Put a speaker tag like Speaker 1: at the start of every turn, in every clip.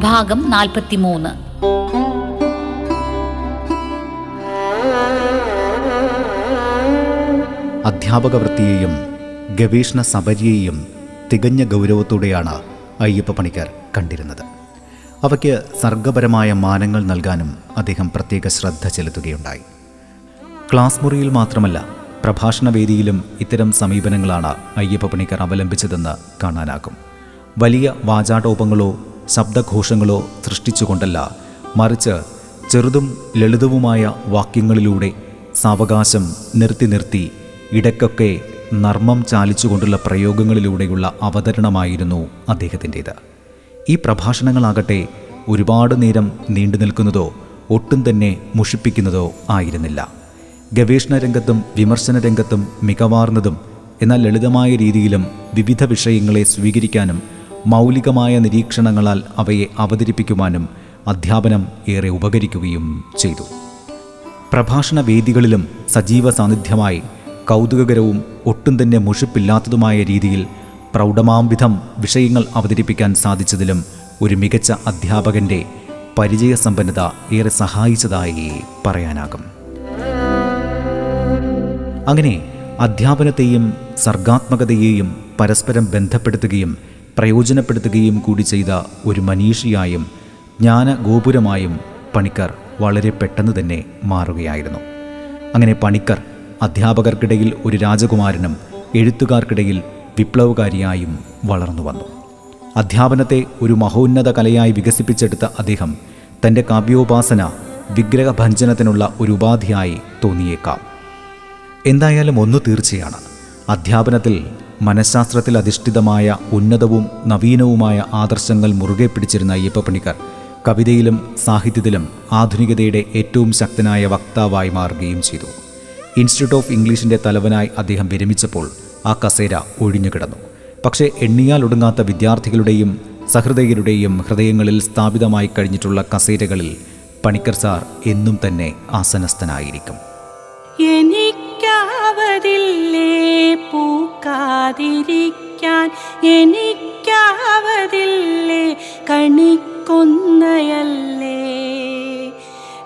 Speaker 1: ഭാഗം നാൽപ്പത്തിമൂന്ന്.
Speaker 2: അധ്യാപക വൃത്തിയെയും ഗവേഷണ സബരിയെയും തികഞ്ഞ ഗൗരവത്തോടെയാണ് അയ്യപ്പ പണിക്കർ കണ്ടിരുന്നത്. അവയ്ക്ക് സർഗപരമായ മാനങ്ങൾ നൽകാനും അദ്ദേഹം പ്രത്യേക ശ്രദ്ധ ചെലുത്തുകയുണ്ടായി. ക്ലാസ് മുറിയിൽ മാത്രമല്ല പ്രഭാഷണവേദിയിലും ഇത്തരം സമീപനങ്ങളാണ് അയ്യപ്പ പണിക്കർ അവലംബിച്ചതെന്ന് കാണാനാകും. വലിയ വാചാടോപങ്ങളോ ശബ്ദഘോഷങ്ങളോ സൃഷ്ടിച്ചുകൊണ്ടല്ല മറിച്ച് ചെറുതും ലളിതവുമായ വാക്യങ്ങളിലൂടെ സാവകാശം നിർത്തി നിർത്തി ഇടയ്ക്കൊക്കെ നർമ്മം ചാലിച്ചുകൊണ്ടുള്ള പ്രയോഗങ്ങളിലൂടെയുള്ള അവതരണമായിരുന്നു അദ്ദേഹത്തിന്റേത്. ഈ പ്രഭാഷണങ്ങളാകട്ടെ ഒരുപാട് നേരം നീണ്ടു നിൽക്കുന്നതോ ഒട്ടും തന്നെ മുഷിപ്പിക്കുന്നതോ ആയിരുന്നില്ല. ഗവേഷണ രംഗത്തും വിമർശന രംഗത്തും മികവാർന്നതും എന്നാൽ ലളിതമായ രീതിയിലും വിവിധ വിഷയങ്ങളെ സ്വീകരിക്കാനും മൗലികമായ നിരീക്ഷണങ്ങളാൽ അവയെ അവതരിപ്പിക്കുവാനും അധ്യാപനം ഏറെ ഉപകരിക്കുകയും ചെയ്തു. പ്രഭാഷണ വേദികളിലും സജീവ സാന്നിധ്യമായി കൗതുകകരവും ഒട്ടും തന്നെ മുഷിപ്പില്ലാത്തതുമായ രീതിയിൽ പ്രൗഢമാംവിധം വിഷയങ്ങൾ അവതരിപ്പിക്കാൻ സാധിച്ചതിലും ഒരു മികച്ച അധ്യാപകന്റെ പരിചയസമ്പന്നത ഏറെ സഹായിച്ചതായി പറയാനാകും. അങ്ങനെ അധ്യാപനത്തെയും സർഗാത്മകതയെയും പരസ്പരം ബന്ധപ്പെടുത്തുകയും പ്രയോജനപ്പെടുത്തുകയും കൂടി ചെയ്ത ഒരു മനീഷിയായും ജ്ഞാന ഗോപുരമായും പണിക്കർ വളരെ പെട്ടെന്ന് തന്നെ മാറുകയായിരുന്നു. അങ്ങനെ പണിക്കർ അധ്യാപകർക്കിടയിൽ ഒരു രാജകുമാരനും എഴുത്തുകാർക്കിടയിൽ വിപ്ലവകാരിയായും വളർന്നു വന്നു. അധ്യാപനത്തെ ഒരു മഹോന്നത കലയായി വികസിപ്പിച്ചെടുത്ത അദ്ദേഹം തന്റെ കാവ്യോപാസന വിഗ്രഹഭഞ്ജനത്തിനുള്ള ഒരു ഉപാധിയായി തോന്നിയേക്കാം. എന്തായാലും ഒന്ന് തീർച്ചയാണ്. അധ്യാപനത്തിൽ മനഃശാസ്ത്രത്തിൽ അധിഷ്ഠിതമായ ഉന്നതവും നവീനവുമായ ആദർശങ്ങൾ മുറുകെ പിടിച്ചിരുന്ന അയ്യപ്പ പണിക്കർ കവിതയിലും സാഹിത്യത്തിലും ആധുനികതയുടെ ഏറ്റവും ശക്തനായ വക്താവായി മാറുകയും ചെയ്തു. ഇൻസ്റ്റിറ്റ്യൂട്ട് ഓഫ് ഇംഗ്ലീഷിന്റെ തലവനായി അദ്ദേഹം വിരമിച്ചപ്പോൾ ആ കസേര ഒഴിഞ്ഞുകിടന്നു പക്ഷേ എണ്ണിയാലൊടുങ്ങാത്ത വിദ്യാർത്ഥികളുടെയും സഹൃദയരുടെയും ഹൃദയങ്ങളിൽ സ്ഥാപിതമായി കഴിഞ്ഞിട്ടുള്ള കസേരകളിൽ പണിക്കർ സാർ എന്നും തന്നെ ആസനസ്ഥനായിരിക്കും.
Speaker 3: എനിക്കാവതില്ലേ പൂക്കാതിരിക്കാൻ എനിക്കാവതില്ലേ? കണിക്കൊന്നയല്ലേ?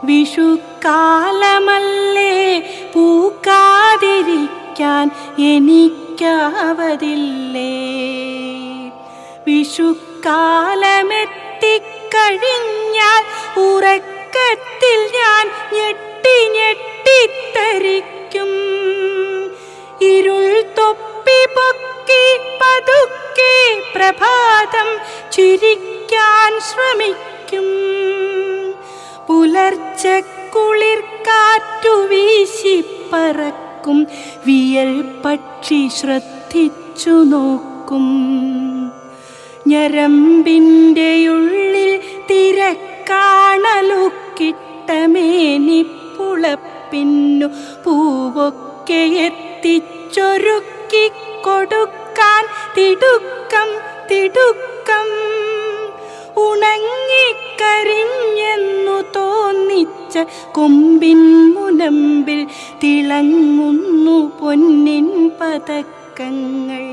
Speaker 3: വിഷുക്കാലമല്ലേ പൂക്കാതിരിക്കാൻ എനിക്കാവതില്ലേ? വിഷുക്കാലമെത്തിക്കഴിഞ്ഞാൽ ഉറക്കത്തിൽ ഞാൻ ഞെട്ടി ഞെട്ടിത്തരിക്കും ഇരുൾ തൊപ്പി പൊക്കി പതുക്കെ പ്രഭാതം ചിരിക്കാൻ ശ്രമിക്കും. പുലർച്ചെ കുളിർ കാറ്റു വീശിപ്പറക്കും വിയൽ പക്ഷി ശ്രദ്ധിച്ചു നോക്കും. ഞരമ്പിന്റെ ഉള്ളിൽ തിരക്കാണലുക്കിട്ടമേനിപ്പുളപ്പിന്നു പൂവൊക്കെ എത്തിച്ചൊരുക്കി കൊടുക്കാൻ തിടുക്കം. തിടുക്കം ഉണങ്ങിക്കരിഞ്ഞെന്നു തോന്നിച്ച കൊമ്പിൻ മുനമ്പിൽ തിളങ്ങുന്നു പൊന്നിൻ പതക്കങ്ങൾ.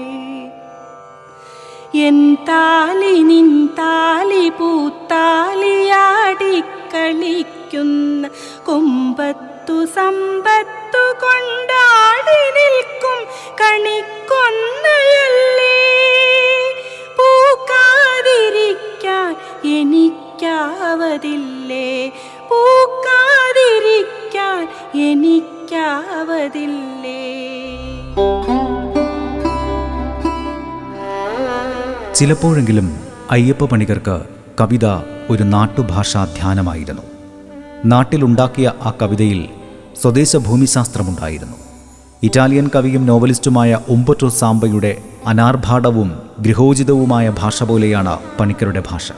Speaker 3: എൻ താലി നിൻ താലി പൂത്താലിയാടി കളിക്കുന്ന കൊമ്പത്തു സമ്പത്തു കൊണ്ടാടി നിൽക്കും കണിക്കൊന്നയല്ലേ? പൂക്കാതിരിക്കാൻ എനിക്കാവതില്ലേ? പൂക്കാതിരിക്കാൻ എനിക്കാവതില്ലേ?
Speaker 2: ചിലപ്പോഴെങ്കിലും അയ്യപ്പ പണികർക്ക് കവിത ഒരു നാട്ടുഭാഷാ ധ്യാനമായിരുന്നു നാട്ടിലുണ്ടാക്കിയ ആ കവിതയിൽ സ്വദേശ ഭൂമിശാസ്ത്രമുണ്ടായിരുന്നു ഇറ്റാലിയൻ കവിയും നോവലിസ്റ്റുമായ ഉംബർട്ടോ സാമ്പയുടെ അനാർഭാടവും ഗൃഹോചിതവുമായ ഭാഷ പോലെയാണ് പണിക്കരുടെ ഭാഷ.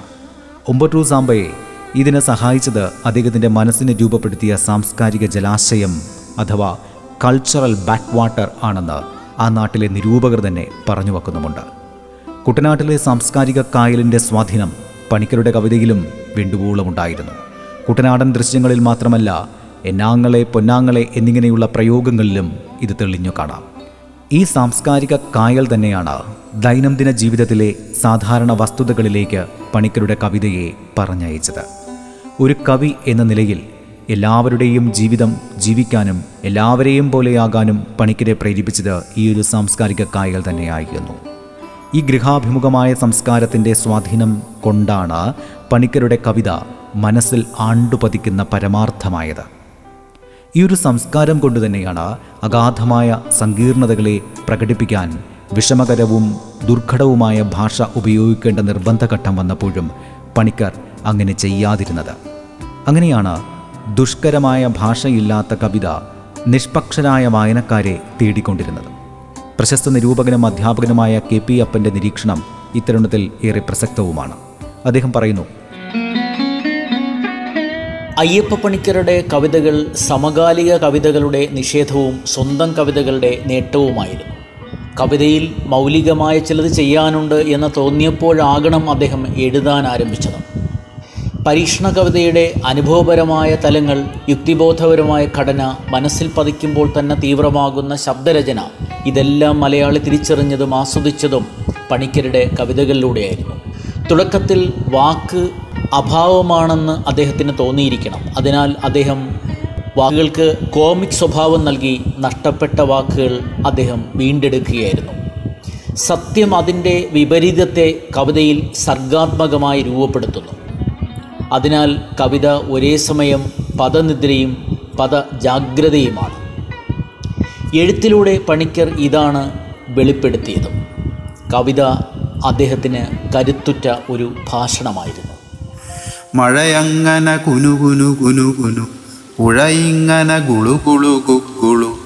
Speaker 2: ഉംബർട്ടോ സാമ്പയെ ഇതിനെ സഹായിച്ചത് അദ്ദേഹത്തിന്റെ മനസ്സിനെ രൂപപ്പെടുത്തിയ സാംസ്കാരിക ജലാശയം അഥവാ കൾച്ചറൽ ബാക്ക് വാട്ടർ ആണെന്ന് ആ നാട്ടിലെ നിരൂപകർ തന്നെ പറഞ്ഞു വെക്കുന്നുമുണ്ട്. കുട്ടനാട്ടിലെ സാംസ്കാരിക കായലിന്റെ സ്വാധീനം പണിക്കരുടെ കവിതയിലും വേണ്ടുവോളമുണ്ടായിരുന്നു. കുട്ടനാടൻ ദൃശ്യങ്ങളിൽ മാത്രമല്ല എന്നാങ്ങളെ പൊന്നാങ്ങളെ എന്നിങ്ങനെയുള്ള പ്രയോഗങ്ങളിലും ഇത് തെളിഞ്ഞു കാണാം. ഈ സാംസ്കാരിക കായൽ തന്നെയാണ് ദൈനംദിന ജീവിതത്തിലെ സാധാരണ വസ്തുതകളിലേക്ക് പണിക്കരുടെ കവിതയെ പറഞ്ഞയച്ചത്. ഒരു കവി എന്ന നിലയിൽ എല്ലാവരുടെയും ജീവിതം ജീവിക്കാനും എല്ലാവരെയും പോലെയാകാനും പണിക്കരെ പ്രേരിപ്പിച്ചത് ഈ ഒരു സാംസ്കാരിക കായൽ തന്നെയായിരുന്നു. ഈ ഗൃഹാഭിമുഖമായ സംസ്കാരത്തിന്റെ സ്വാധീനം കൊണ്ടാണ് പണിക്കരുടെ കവിത മനസ്സിൽ ആണ്ടുപതിക്കുന്ന പരമാർത്ഥമായത്. ഈ ഒരു സംസ്കാരം കൊണ്ടുതന്നെയാണ് അഗാധമായ സങ്കീർണതകളെ പ്രകടിപ്പിക്കാൻ വിഷമകരവും ദുർഘടവുമായ ഭാഷ ഉപയോഗിക്കേണ്ട നിർബന്ധഘട്ടം വന്നപ്പോഴും പണിക്കർ അങ്ങനെ ചെയ്യാതിരുന്നത്. അങ്ങനെയാണ് ദുഷ്കരമായ ഭാഷയില്ലാത്ത കവിത നിഷ്പക്ഷരായ വായനക്കാരെ തേടിക്കൊണ്ടിരുന്നത്. പ്രശസ്ത നിരൂപകനും അധ്യാപകനുമായ കെ പി അപ്പന്റെ നിരീക്ഷണം ഇത്തരുണത്തിൽ ഏറെ പ്രസക്തവുമാണ്. അദ്ദേഹം പറയുന്നു
Speaker 4: അയ്യപ്പ പണിക്കരുടെ കവിതകൾ സമകാലിക കവിതകളുടെ നിഷേധവും സ്വന്തം കവിതകളുടെ നേട്ടവുമായിരുന്നു. കവിതയിൽ മൗലികമായ ചിലത് ചെയ്യാനുണ്ട് എന്ന് തോന്നിയപ്പോഴാകണം അദ്ദേഹം എഴുതാൻ ആരംഭിച്ചത്. പരീക്ഷണ കവിതയുടെ അനുഭവപരമായ തലങ്ങൾ യുക്തിബോധപരമായ ഘടന മനസ്സിൽ പതിക്കുമ്പോൾ തന്നെ തീവ്രമാകുന്ന ശബ്ദരചന ഇതെല്ലാം മലയാളി തിരിച്ചറിഞ്ഞതും ആസ്വദിച്ചതും പണിക്കരുടെ കവിതകളിലൂടെയായിരുന്നു. തുടക്കത്തിൽ വാക്ക് അഭാവമാണെന്ന് അദ്ദേഹത്തിന് തോന്നിയിരിക്കണം. അതിനാൽ അദ്ദേഹം വാക്കുകൾക്ക് കോമിക് സ്വഭാവം നൽകി നഷ്ടപ്പെട്ട വാക്കുകൾ അദ്ദേഹം വീണ്ടെടുക്കുകയായിരുന്നു. സത്യം അതിന്റെ വിപരീതത്തെ കവിതയിൽ സർഗാത്മകമായി രൂപപ്പെടുത്തുന്നു. അതിനാൽ കവിത ഒരേ സമയം പദനിദ്രയും പദജാഗ്രതയുമാണ്. എഴുത്തിലൂടെ പണിക്കർ ഇതാണ് വെളിപ്പെടുത്തിയത്. കവിത അദ്ദേഹത്തിന് കരുത്തുറ്റ ഒരു ഭാഷണമായിരുന്നു.
Speaker 5: മഴയങ്ങന കുനു കുനു കുനു കുനു. പുഴയിങ്ങന ഗുളു കുളു കുക്കുളു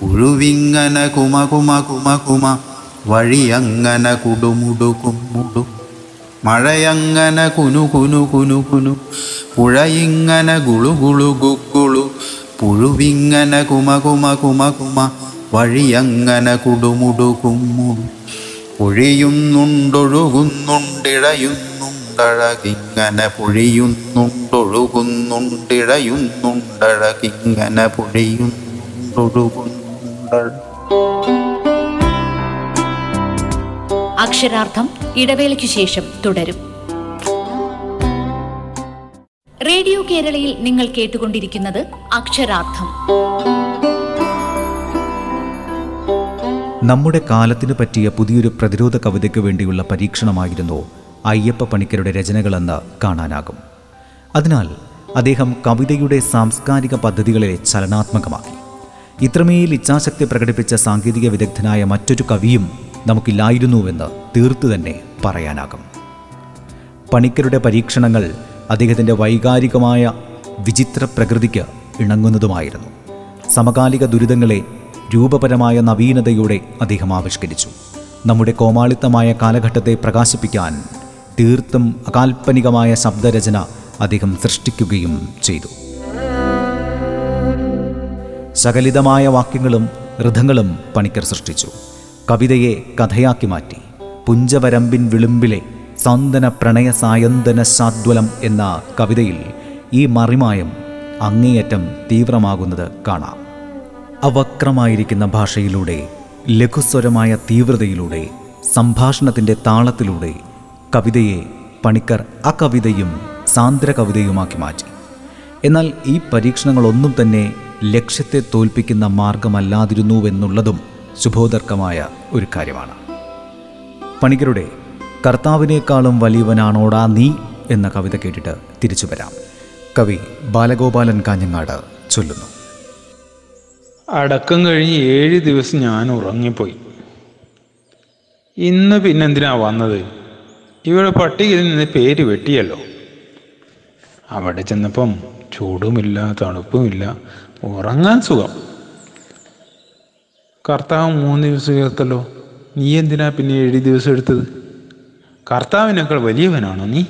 Speaker 5: പുഴുവിങ്ങന കുമ കുമ കുമ കുമ. വഴിയങ്ങന കുടുമുടു കുമ്മുടു മഴയങ്ങന കുനു കുനു കുനു കുനു. പുഴയിങ്ങന ഗുളു ഗുളു പുഴുവിങ്ങന കുമ കുമ കുമ കുമ. വഴിയങ്ങന കുടുമുടു കുമ്മുടു പൊഴിയുന്നുണ്ടൊഴുകുന്നുണ്ടിഴയുന്നുണ്ടഴകിങ്ങനെ പൊഴിയുന്നുണ്ടൊഴുകുന്നുണ്ടിഴയുന്നുണ്ടഴകിങ്ങനെ പൊഴിയുന്നുണ്ടൊഴുകുന്നുണ്ടഴ
Speaker 1: അക്ഷരാർത്ഥം ഇടവേളയ്ക്കു ശേഷം തുടരും. റേഡിയോ കേരളയിൽ നിങ്ങൾ കേട്ടുകൊണ്ടിരിക്കുന്നത് അക്ഷരാർത്ഥം.
Speaker 2: നമ്മുടെ കാലത്തിനു പറ്റിയ പുതിയൊരു പ്രതിരോധ കവിതയ്ക്ക് വേണ്ടിയുള്ള പരീക്ഷണമായിരുന്നു അയ്യപ്പ പണിക്കരുടെ രചനകളെന്ന് കാണാനാകും. അതിനാൽ അദ്ദേഹം കവിതയുടെ സാംസ്കാരിക പദ്ധതികളെ ചലനാത്മകമാക്കി. ഇത്രമേൽ ഇച്ഛാശക്തി പ്രകടിപ്പിച്ച സാങ്കേതിക വിദഗ്ധനായ മറ്റൊരു കവിയും നമുക്കില്ലായിരുന്നുവെന്ന് തീർത്തു തന്നെ പറയാനാകും. പണിക്കരുടെ പരീക്ഷണങ്ങൾ അദ്ദേഹത്തിന്റെ വൈകാരികമായ വിചിത്ര പ്രകൃതിക്ക് ഇണങ്ങുന്നതുമായിരുന്നു. സമകാലിക ദുരിതങ്ങളെ രൂപപരമായ നവീനതയോടെ അദ്ദേഹം ആവിഷ്കരിച്ചു. നമ്മുടെ കോമാളിത്തമായ കാലഘട്ടത്തെ പ്രകാശിപ്പിക്കാൻ തീർത്തും അകാൽപ്പനികമായ ശബ്ദരചന അദ്ദേഹം സൃഷ്ടിക്കുകയും ചെയ്തു. സകലിതമായ വാക്യങ്ങളും ഋതങ്ങളും പണിക്കർ സൃഷ്ടിച്ചു. കവിതയെ കഥയാക്കി മാറ്റി. പുഞ്ചവരമ്പിൻ വിളുമ്പിലെ സന്തന പ്രണയ സായന്തന സാദ്വലം എന്ന കവിതയിൽ ഈ മറിമായം അങ്ങേയറ്റം തീവ്രമാകുന്നത് കാണാം. അവക്രമായിരിക്കുന്ന ഭാഷയിലൂടെ ലഘുസ്വരമായ തീവ്രതയിലൂടെ സംഭാഷണത്തിന്റെ താളത്തിലൂടെ കവിതയെ പണിക്കർ അകവിതയും സാന്ദ്ര കവിതയുമാക്കി മാറ്റി. എന്നാൽ ഈ പരീക്ഷണങ്ങളൊന്നും തന്നെ ലക്ഷ്യത്തെ തോൽപ്പിക്കുന്ന മാർഗമല്ലാതിരുന്നുവെന്നുള്ളതും ശുഭോദർക്കമായ ഒരു കാര്യമാണ്. പണിക്കരുടെ കർത്താവിനേക്കാളും വലിയവനാണോടാ നീ? എന്ന കവിത കേട്ടിട്ട് തിരിച്ചു വരാം. കവി ബാലഗോപാലൻ കാഞ്ഞങ്ങാട് ചൊല്ലുന്നു.
Speaker 6: അടക്കം കഴിഞ്ഞ് ഏഴ് ദിവസം ഞാൻ ഉറങ്ങിപ്പോയി. ഇന്ന് പിന്നെന്തിനാ വന്നത്? ഇവിടെ പട്ടികയിൽ നിന്ന് പേര് വെട്ടിയല്ലോ. അവിടെ ചെന്നപ്പം ചൂടുമില്ല തണുപ്പുമില്ല ഉറങ്ങാൻ സുഖം. കർത്താവ് മൂന്ന് ദിവസം ഉയർത്തല്ലോ. നീ എന്തിനാ പിന്നെ ഏഴ് ദിവസം എടുത്തത്? കർത്താവിനേക്കാൾ വലിയവനാണോ നീ?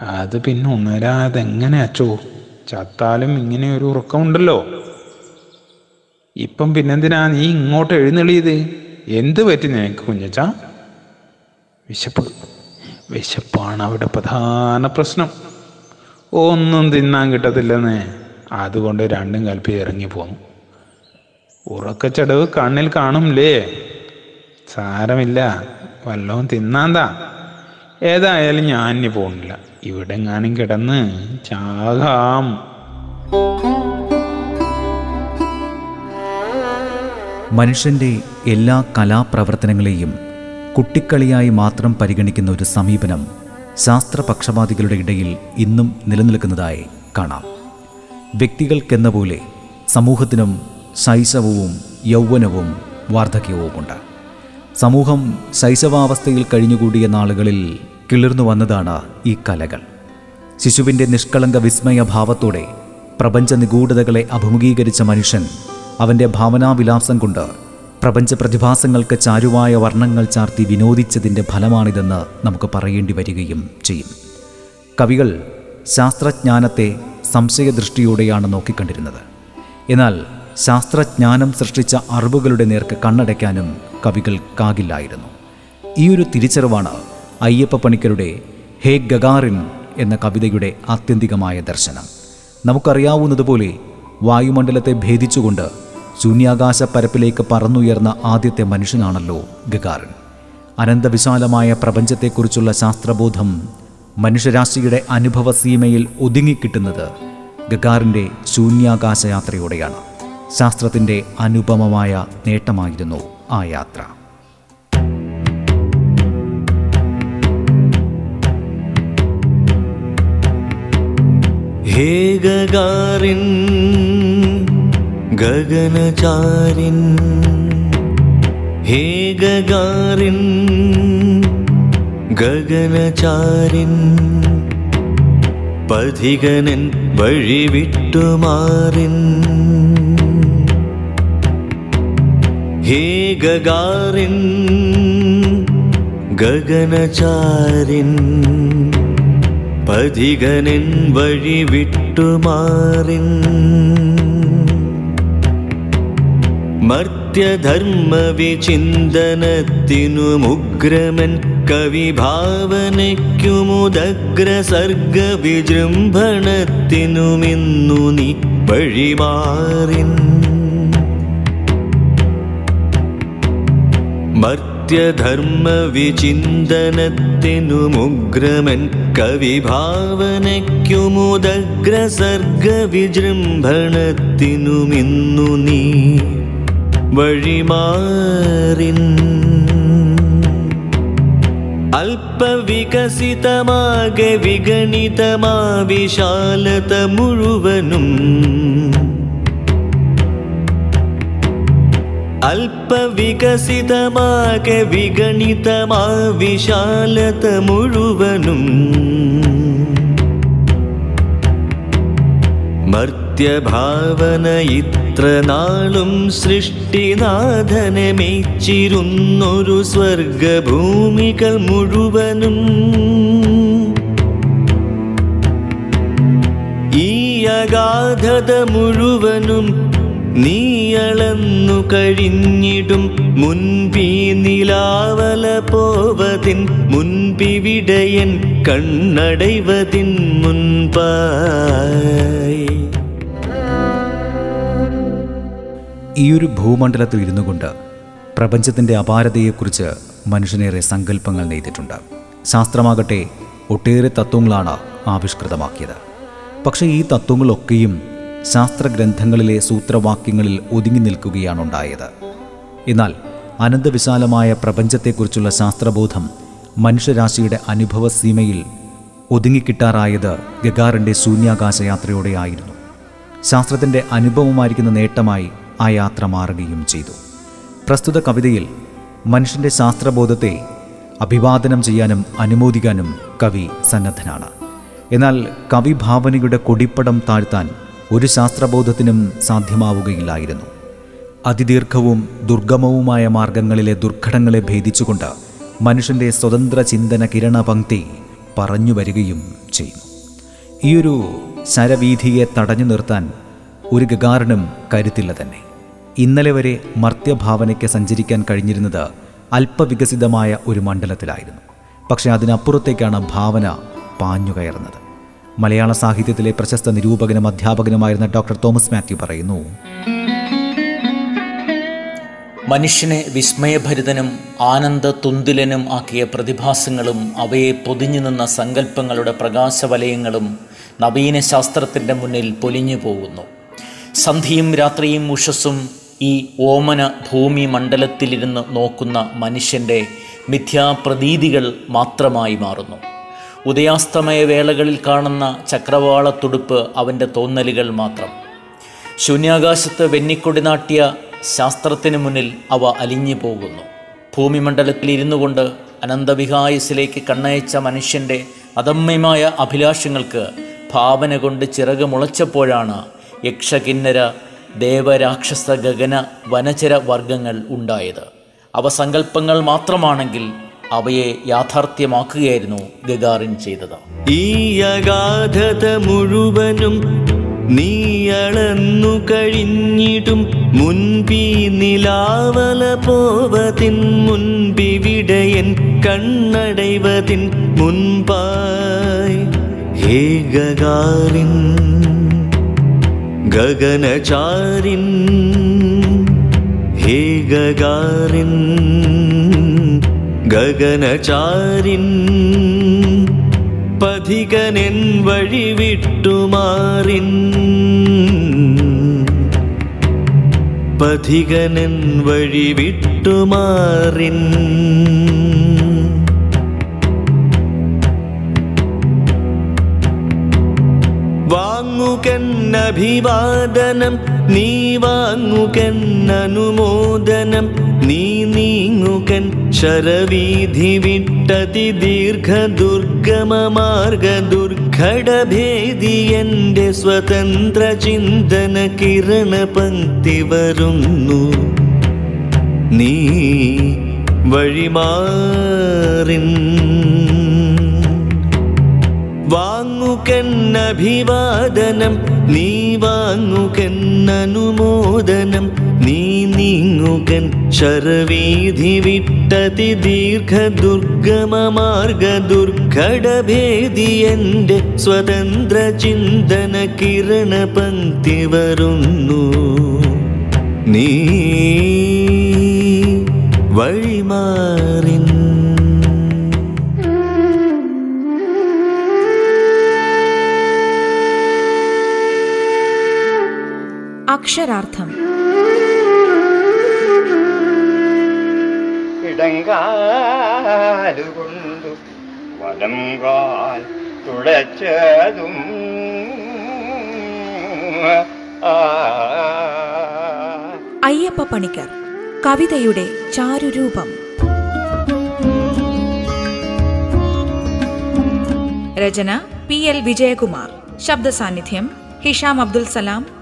Speaker 6: അത് പിന്നെ ഉണരാതെങ്ങനെ അച്ചോ? ചത്താലും ഇങ്ങനെ ഒരു ഉറക്കമുണ്ടല്ലോ. ഇപ്പം പിന്നെന്തിനാ നീ ഇങ്ങോട്ട് എഴുന്നള്ളിയത്? എന്ത് പറ്റി നിനക്ക് കുഞ്ഞച്ച? വിശപ്പ് വിശപ്പാണ് അവിടെ പ്രധാന പ്രശ്നം. ഒന്നും തിന്നാൻ കിട്ടത്തില്ലെന്ന്. അതുകൊണ്ട് രണ്ടും കൽപ്പി ഇറങ്ങി പോന്നു. ഉറക്കച്ചടവ് കണ്ണിൽ കാണുമില്ലേ സാരമില്ല. വല്ലതും തിന്നാന്താ ഏതായാലും ഞാൻ ഇനി പോകുന്നില്ല ഇവിടെ ഞാനും കിടന്ന് ചാകാം.
Speaker 2: മനുഷ്യന്റെ എല്ലാ കലാപ്രവർത്തനങ്ങളെയും കുട്ടിക്കളിയായി മാത്രം പരിഗണിക്കുന്ന ഒരു സമീപനം ശാസ്ത്രപക്ഷപാതികളുടെ ഇടയിൽ ഇന്നും നിലനിൽക്കുന്നതായി കാണാം. വ്യക്തികൾക്കെന്ന പോലെ സമൂഹത്തിനും ശൈശവവും യൗവനവും വാർദ്ധക്യവുമുണ്ട്. സമൂഹം ശൈശവാവസ്ഥയിൽ കഴിഞ്ഞുകൂടിയ നാളുകളിൽ കിളിർന്നു വന്നതാണ് ഈ കലകൾ. ശിശുവിന്റെ നിഷ്കളങ്ക വിസ്മയഭാവത്തോടെ പ്രപഞ്ച നിഗൂഢതകളെ അഭിമുഖീകരിച്ച മനുഷ്യൻ അവന്റെ ഭാവനാവിലാസം കൊണ്ട് പ്രപഞ്ച പ്രതിഭാസങ്ങൾക്ക് ചാരുവായ വർണങ്ങൾ ചാർത്തി വിനോദിച്ചതിന്റെ ഫലമാണിതെന്ന് നമുക്ക് പറയേണ്ടി വരികയും ചെയ്യും. കവികൾ ശാസ്ത്രജ്ഞാനത്തെ സംശയദൃഷ്ടിയോടെയാണ് നോക്കിക്കണ്ടിരുന്നത്. എന്നാൽ ശാസ്ത്രജ്ഞാനം സൃഷ്ടിച്ച അറിവുകളുടെ നേർക്ക് കണ്ണടയ്ക്കാനും കവികൾക്കാകില്ലായിരുന്നു. ഈ ഒരു തിരിച്ചറിവാണ് അയ്യപ്പ പണിക്കരുടെ ഹേ ഗഗാറിൻ എന്ന കവിതയുടെ ആത്യന്തികമായ ദർശനം. നമുക്കറിയാവുന്നതുപോലെ വായുമണ്ഡലത്തെ ഭേദിച്ചുകൊണ്ട് ശൂന്യാകാശ പരപ്പിലേക്ക് പറന്നുയർന്ന ആദ്യത്തെ മനുഷ്യനാണല്ലോ ഗഗാറിൻ അനന്തവിശാലമായ പ്രപഞ്ചത്തെക്കുറിച്ചുള്ള ശാസ്ത്രബോധം മനുഷ്യരാശിയുടെ അനുഭവസീമയിൽ ഒതുങ്ങിക്കിട്ടുന്നത് ഗഗാറിന്റെ ശൂന്യാകാശ യാത്രയോടെയാണ് ശാസ്ത്രത്തിന്റെ അനുപമമായ നേട്ടമായിരുന്നു ആ യാത്ര.
Speaker 7: ഹേ ഗഗാറിൻ ഗഗനചാരിൻ ഹേ ഗഗാരിൻ ഗഗനചാരിൻ. പഥികനൻ വഴിവിട്ടുമാറിൻ ഹേ ഗഗാറിൻ ഗഗനചാരിൻ. പഥികനൻ വഴി വിട്ടുമാറിൻ മർത്യധർമ്മ വിചിന്തനത്തിനു മുഗ്രമൻ കവിഭാവനയ്ക്കുമുദഗ്ര സർഗ വിജൃംഭണത്തിനുമിന്നു നീ വഴിമാറിൻ. മർത്യധർമ്മ വിചിന്തനത്തിനു മുഗ്രമൻ കവിഭാവനയ്ക്കുമുദഗ്ര സർഗ വിജൃംഭണത്തിനുമിന്നു നീ വഴിമാറിൻ. അല്പവികസിതമാക വിഗണിതമാ വിശാലത മുഴുവനും. അല്പവികസിതമാക വിഗണിതമാ വിശാലത മുഴുവനും മർത്യഭാവന ഇത്ര നാളും സൃഷ്ടിനാഥനെ മേച്ചിരുന്നൊരു സ്വർഗഭൂമികൾ മുഴുവനും. ഈ അഗാധത മുഴുവനും നീയളന്നു കഴിഞ്ഞിടും. മുൻപീ നിലാവല പോവതിൻ മുൻപിവിടയൻ കണ്ണടൈവതിൻ മുൻപായി
Speaker 2: ഈ ഒരു ഭൂമണ്ഡലത്തിൽ ഇരുന്നു കൊണ്ട് പ്രപഞ്ചത്തിന്റെ അപാരതയെക്കുറിച്ച് മനുഷ്യനേറെ സങ്കല്പങ്ങൾ നെയ്തിട്ടുണ്ട്. ശാസ്ത്രമാകട്ടെ ഒട്ടേറെ തത്വങ്ങളാണ് ആവിഷ്കൃതമാക്കിയത്. പക്ഷേ ഈ തത്വങ്ങളൊക്കെയും ശാസ്ത്രഗ്രന്ഥങ്ങളിലെ സൂത്രവാക്യങ്ങളിൽ ഒതുങ്ങി നിൽക്കുകയാണ് ഉണ്ടായത് എന്നാൽ അനന്തവിശാലമായ പ്രപഞ്ചത്തെക്കുറിച്ചുള്ള ശാസ്ത്രബോധം മനുഷ്യരാശിയുടെ അനുഭവ സീമയിൽ ഒതുങ്ങിക്കിട്ടാറായത് ഗഗാറിന്റെ ശൂന്യാകാശയാത്രയോടെയായിരുന്നു. ശാസ്ത്രത്തിന്റെ അനുഭവമായിരിക്കുന്ന നേട്ടമായി ആ യാത്ര മാറുകയും ചെയ്തു. പ്രസ്തുത കവിതയിൽ മനുഷ്യന്റെ ശാസ്ത്രബോധത്തെ അഭിവാദനം ചെയ്യാനും അനുമോദിക്കാനും കവി സന്നദ്ധനാണ്. എന്നാൽ കവിഭാവനയുടെ കൊടിപ്പടം താഴ്ത്താൻ ഒരു ശാസ്ത്രബോധത്തിനും സാധ്യമാവുകയില്ലായിരുന്നു. അതിദീർഘവും ദുർഗമവുമായ മാർഗങ്ങളിലെ ദുർഘടങ്ങളെ ഭേദിച്ചുകൊണ്ട് മനുഷ്യന്റെ സ്വതന്ത്ര ചിന്തന കിരണ പങ്ക്തി പറഞ്ഞു വരികയും ചെയ്യുന്നു. ഈയൊരു ശരവീധിയെ തടഞ്ഞു നിർത്താൻ ഒരു ഗഗാറിനും കരുത്തില്ല തന്നെ. ഇന്നലെ വരെ മർത്യഭാവനയ്ക്ക് സഞ്ചരിക്കാൻ കഴിഞ്ഞിരുന്നത് അല്പവികസിതമായ ഒരു മണ്ഡലത്തിലായിരുന്നു. പക്ഷേ അതിനപ്പുറത്തേക്കാണ് ഭാവന പാഞ്ഞുകയറുന്നത്. മലയാള സാഹിത്യത്തിലെ പ്രശസ്ത നിരൂപകനും അധ്യാപകനുമായിരുന്ന ഡോക്ടർ തോമസ് മാത്യു പറയുന്നു
Speaker 4: മനുഷ്യനെ വിസ്മയഭരിതനും ആനന്ദ തുന്തിലനും ആക്കിയ പ്രതിഭാസങ്ങളും അവയെ പൊതിഞ്ഞു നിന്ന സങ്കല്പങ്ങളുടെ പ്രകാശവലയങ്ങളും നവീന ശാസ്ത്രത്തിന്റെ മുന്നിൽ പൊലിഞ്ഞു പോകുന്നു. സന്ധിയും രാത്രിയും ഉഷസ്സും ഈ ഓമന ഭൂമി മണ്ഡലത്തിലിരുന്ന് നോക്കുന്ന മനുഷ്യന്റെ മിഥ്യാപ്രതീതികൾ മാത്രമായി മാറുന്നു. ഉദയാസ്തമയ വേളകളിൽ കാണുന്ന ചക്രവാളത്തുടുപ്പ് അവന്റെ തോന്നലുകൾ മാത്രം. ശൂന്യാകാശത്ത് വെന്നിക്കൊടി നാട്ടിയ ശാസ്ത്രത്തിന് മുന്നിൽ അവ അലിഞ്ഞു പോകുന്നു. ഭൂമിമണ്ഡലത്തിൽ ഇരുന്നു കൊണ്ട് അനന്തവിഹായസിലേക്ക് കണ്ണയച്ച മനുഷ്യന്റെ അദമ്യമായ അഭിലാഷങ്ങൾക്ക് ഭാവന കൊണ്ട് ചിറക് മുളച്ചപ്പോഴാണ് യക്ഷകിന്നര ദേവരാക്ഷസ ഗഗന വനചര വർഗങ്ങൾ ഉണ്ടായത്. അവ സങ്കല്പങ്ങൾ മാത്രമാണെങ്കിൽ അവയെ യാഥാർത്ഥ്യമാക്കുകയായിരുന്നു ഗഗാറിൻ ചെയ്തത്.
Speaker 7: ഈ അഗാധത മുഴുവനും നീ അളന്നു കഴിഞ്ഞിടും. മുൻപി നിലാവല പോവതിൻ മുൻപിവിടയൻ കണ്ണടൈവതിൻ മുൻപായി. ഗഗാറിൻ. ഗഗനചാരിൻ ഹേ ഗഗാറിൻ ഗഗനചാരിൻ പഥികനെൻ വഴി വിട്ടുമാറിൻ പഥികനെൻ വഴി വിട്ടുമാറിൻ വാങ്ങുകന്നഭിവാദനം നീ വാങ്ങുകന്നനുമോദനം നീ നീങ്ങുകൻ ശരവീധി വിട്ടതി ദീർഘ ദുർഗമ മാർഗ ദുർഘടഭേദി എന്റെ സ്വതന്ത്ര ചിന്തന കിരണ പങ്ക്തി വരുന്നു നീ വഴിമാറിൻ വാങ്ങുകന്നഭിവാദനം നീ വാങ്ങുകന്നനുമോദനം നീ നീങ്ങുകൻ ശരവീധി വിട്ടതി ദീർഘ ദുർഗമ മാർഗ ദുർഘടഭേദി എന്റെ സ്വതന്ത്ര ചിന്തന കിരണ പങ്ക്തി വരുന്നു നീ വഴിമാറിൻ
Speaker 8: അക്ഷരാർത്ഥം.
Speaker 9: ഇടങ്കാലുകൊണ്ടു വലം കാൽ തുളച്ചതും
Speaker 8: അയ്യപ്പ പണിക്കർ കവിതയുടെ ചാരുരൂപം. രചന പി എൽ വിജയകുമാർ. ശബ്ദസാന്നിധ്യം ഹിഷാം അബ്ദുൽ സലാം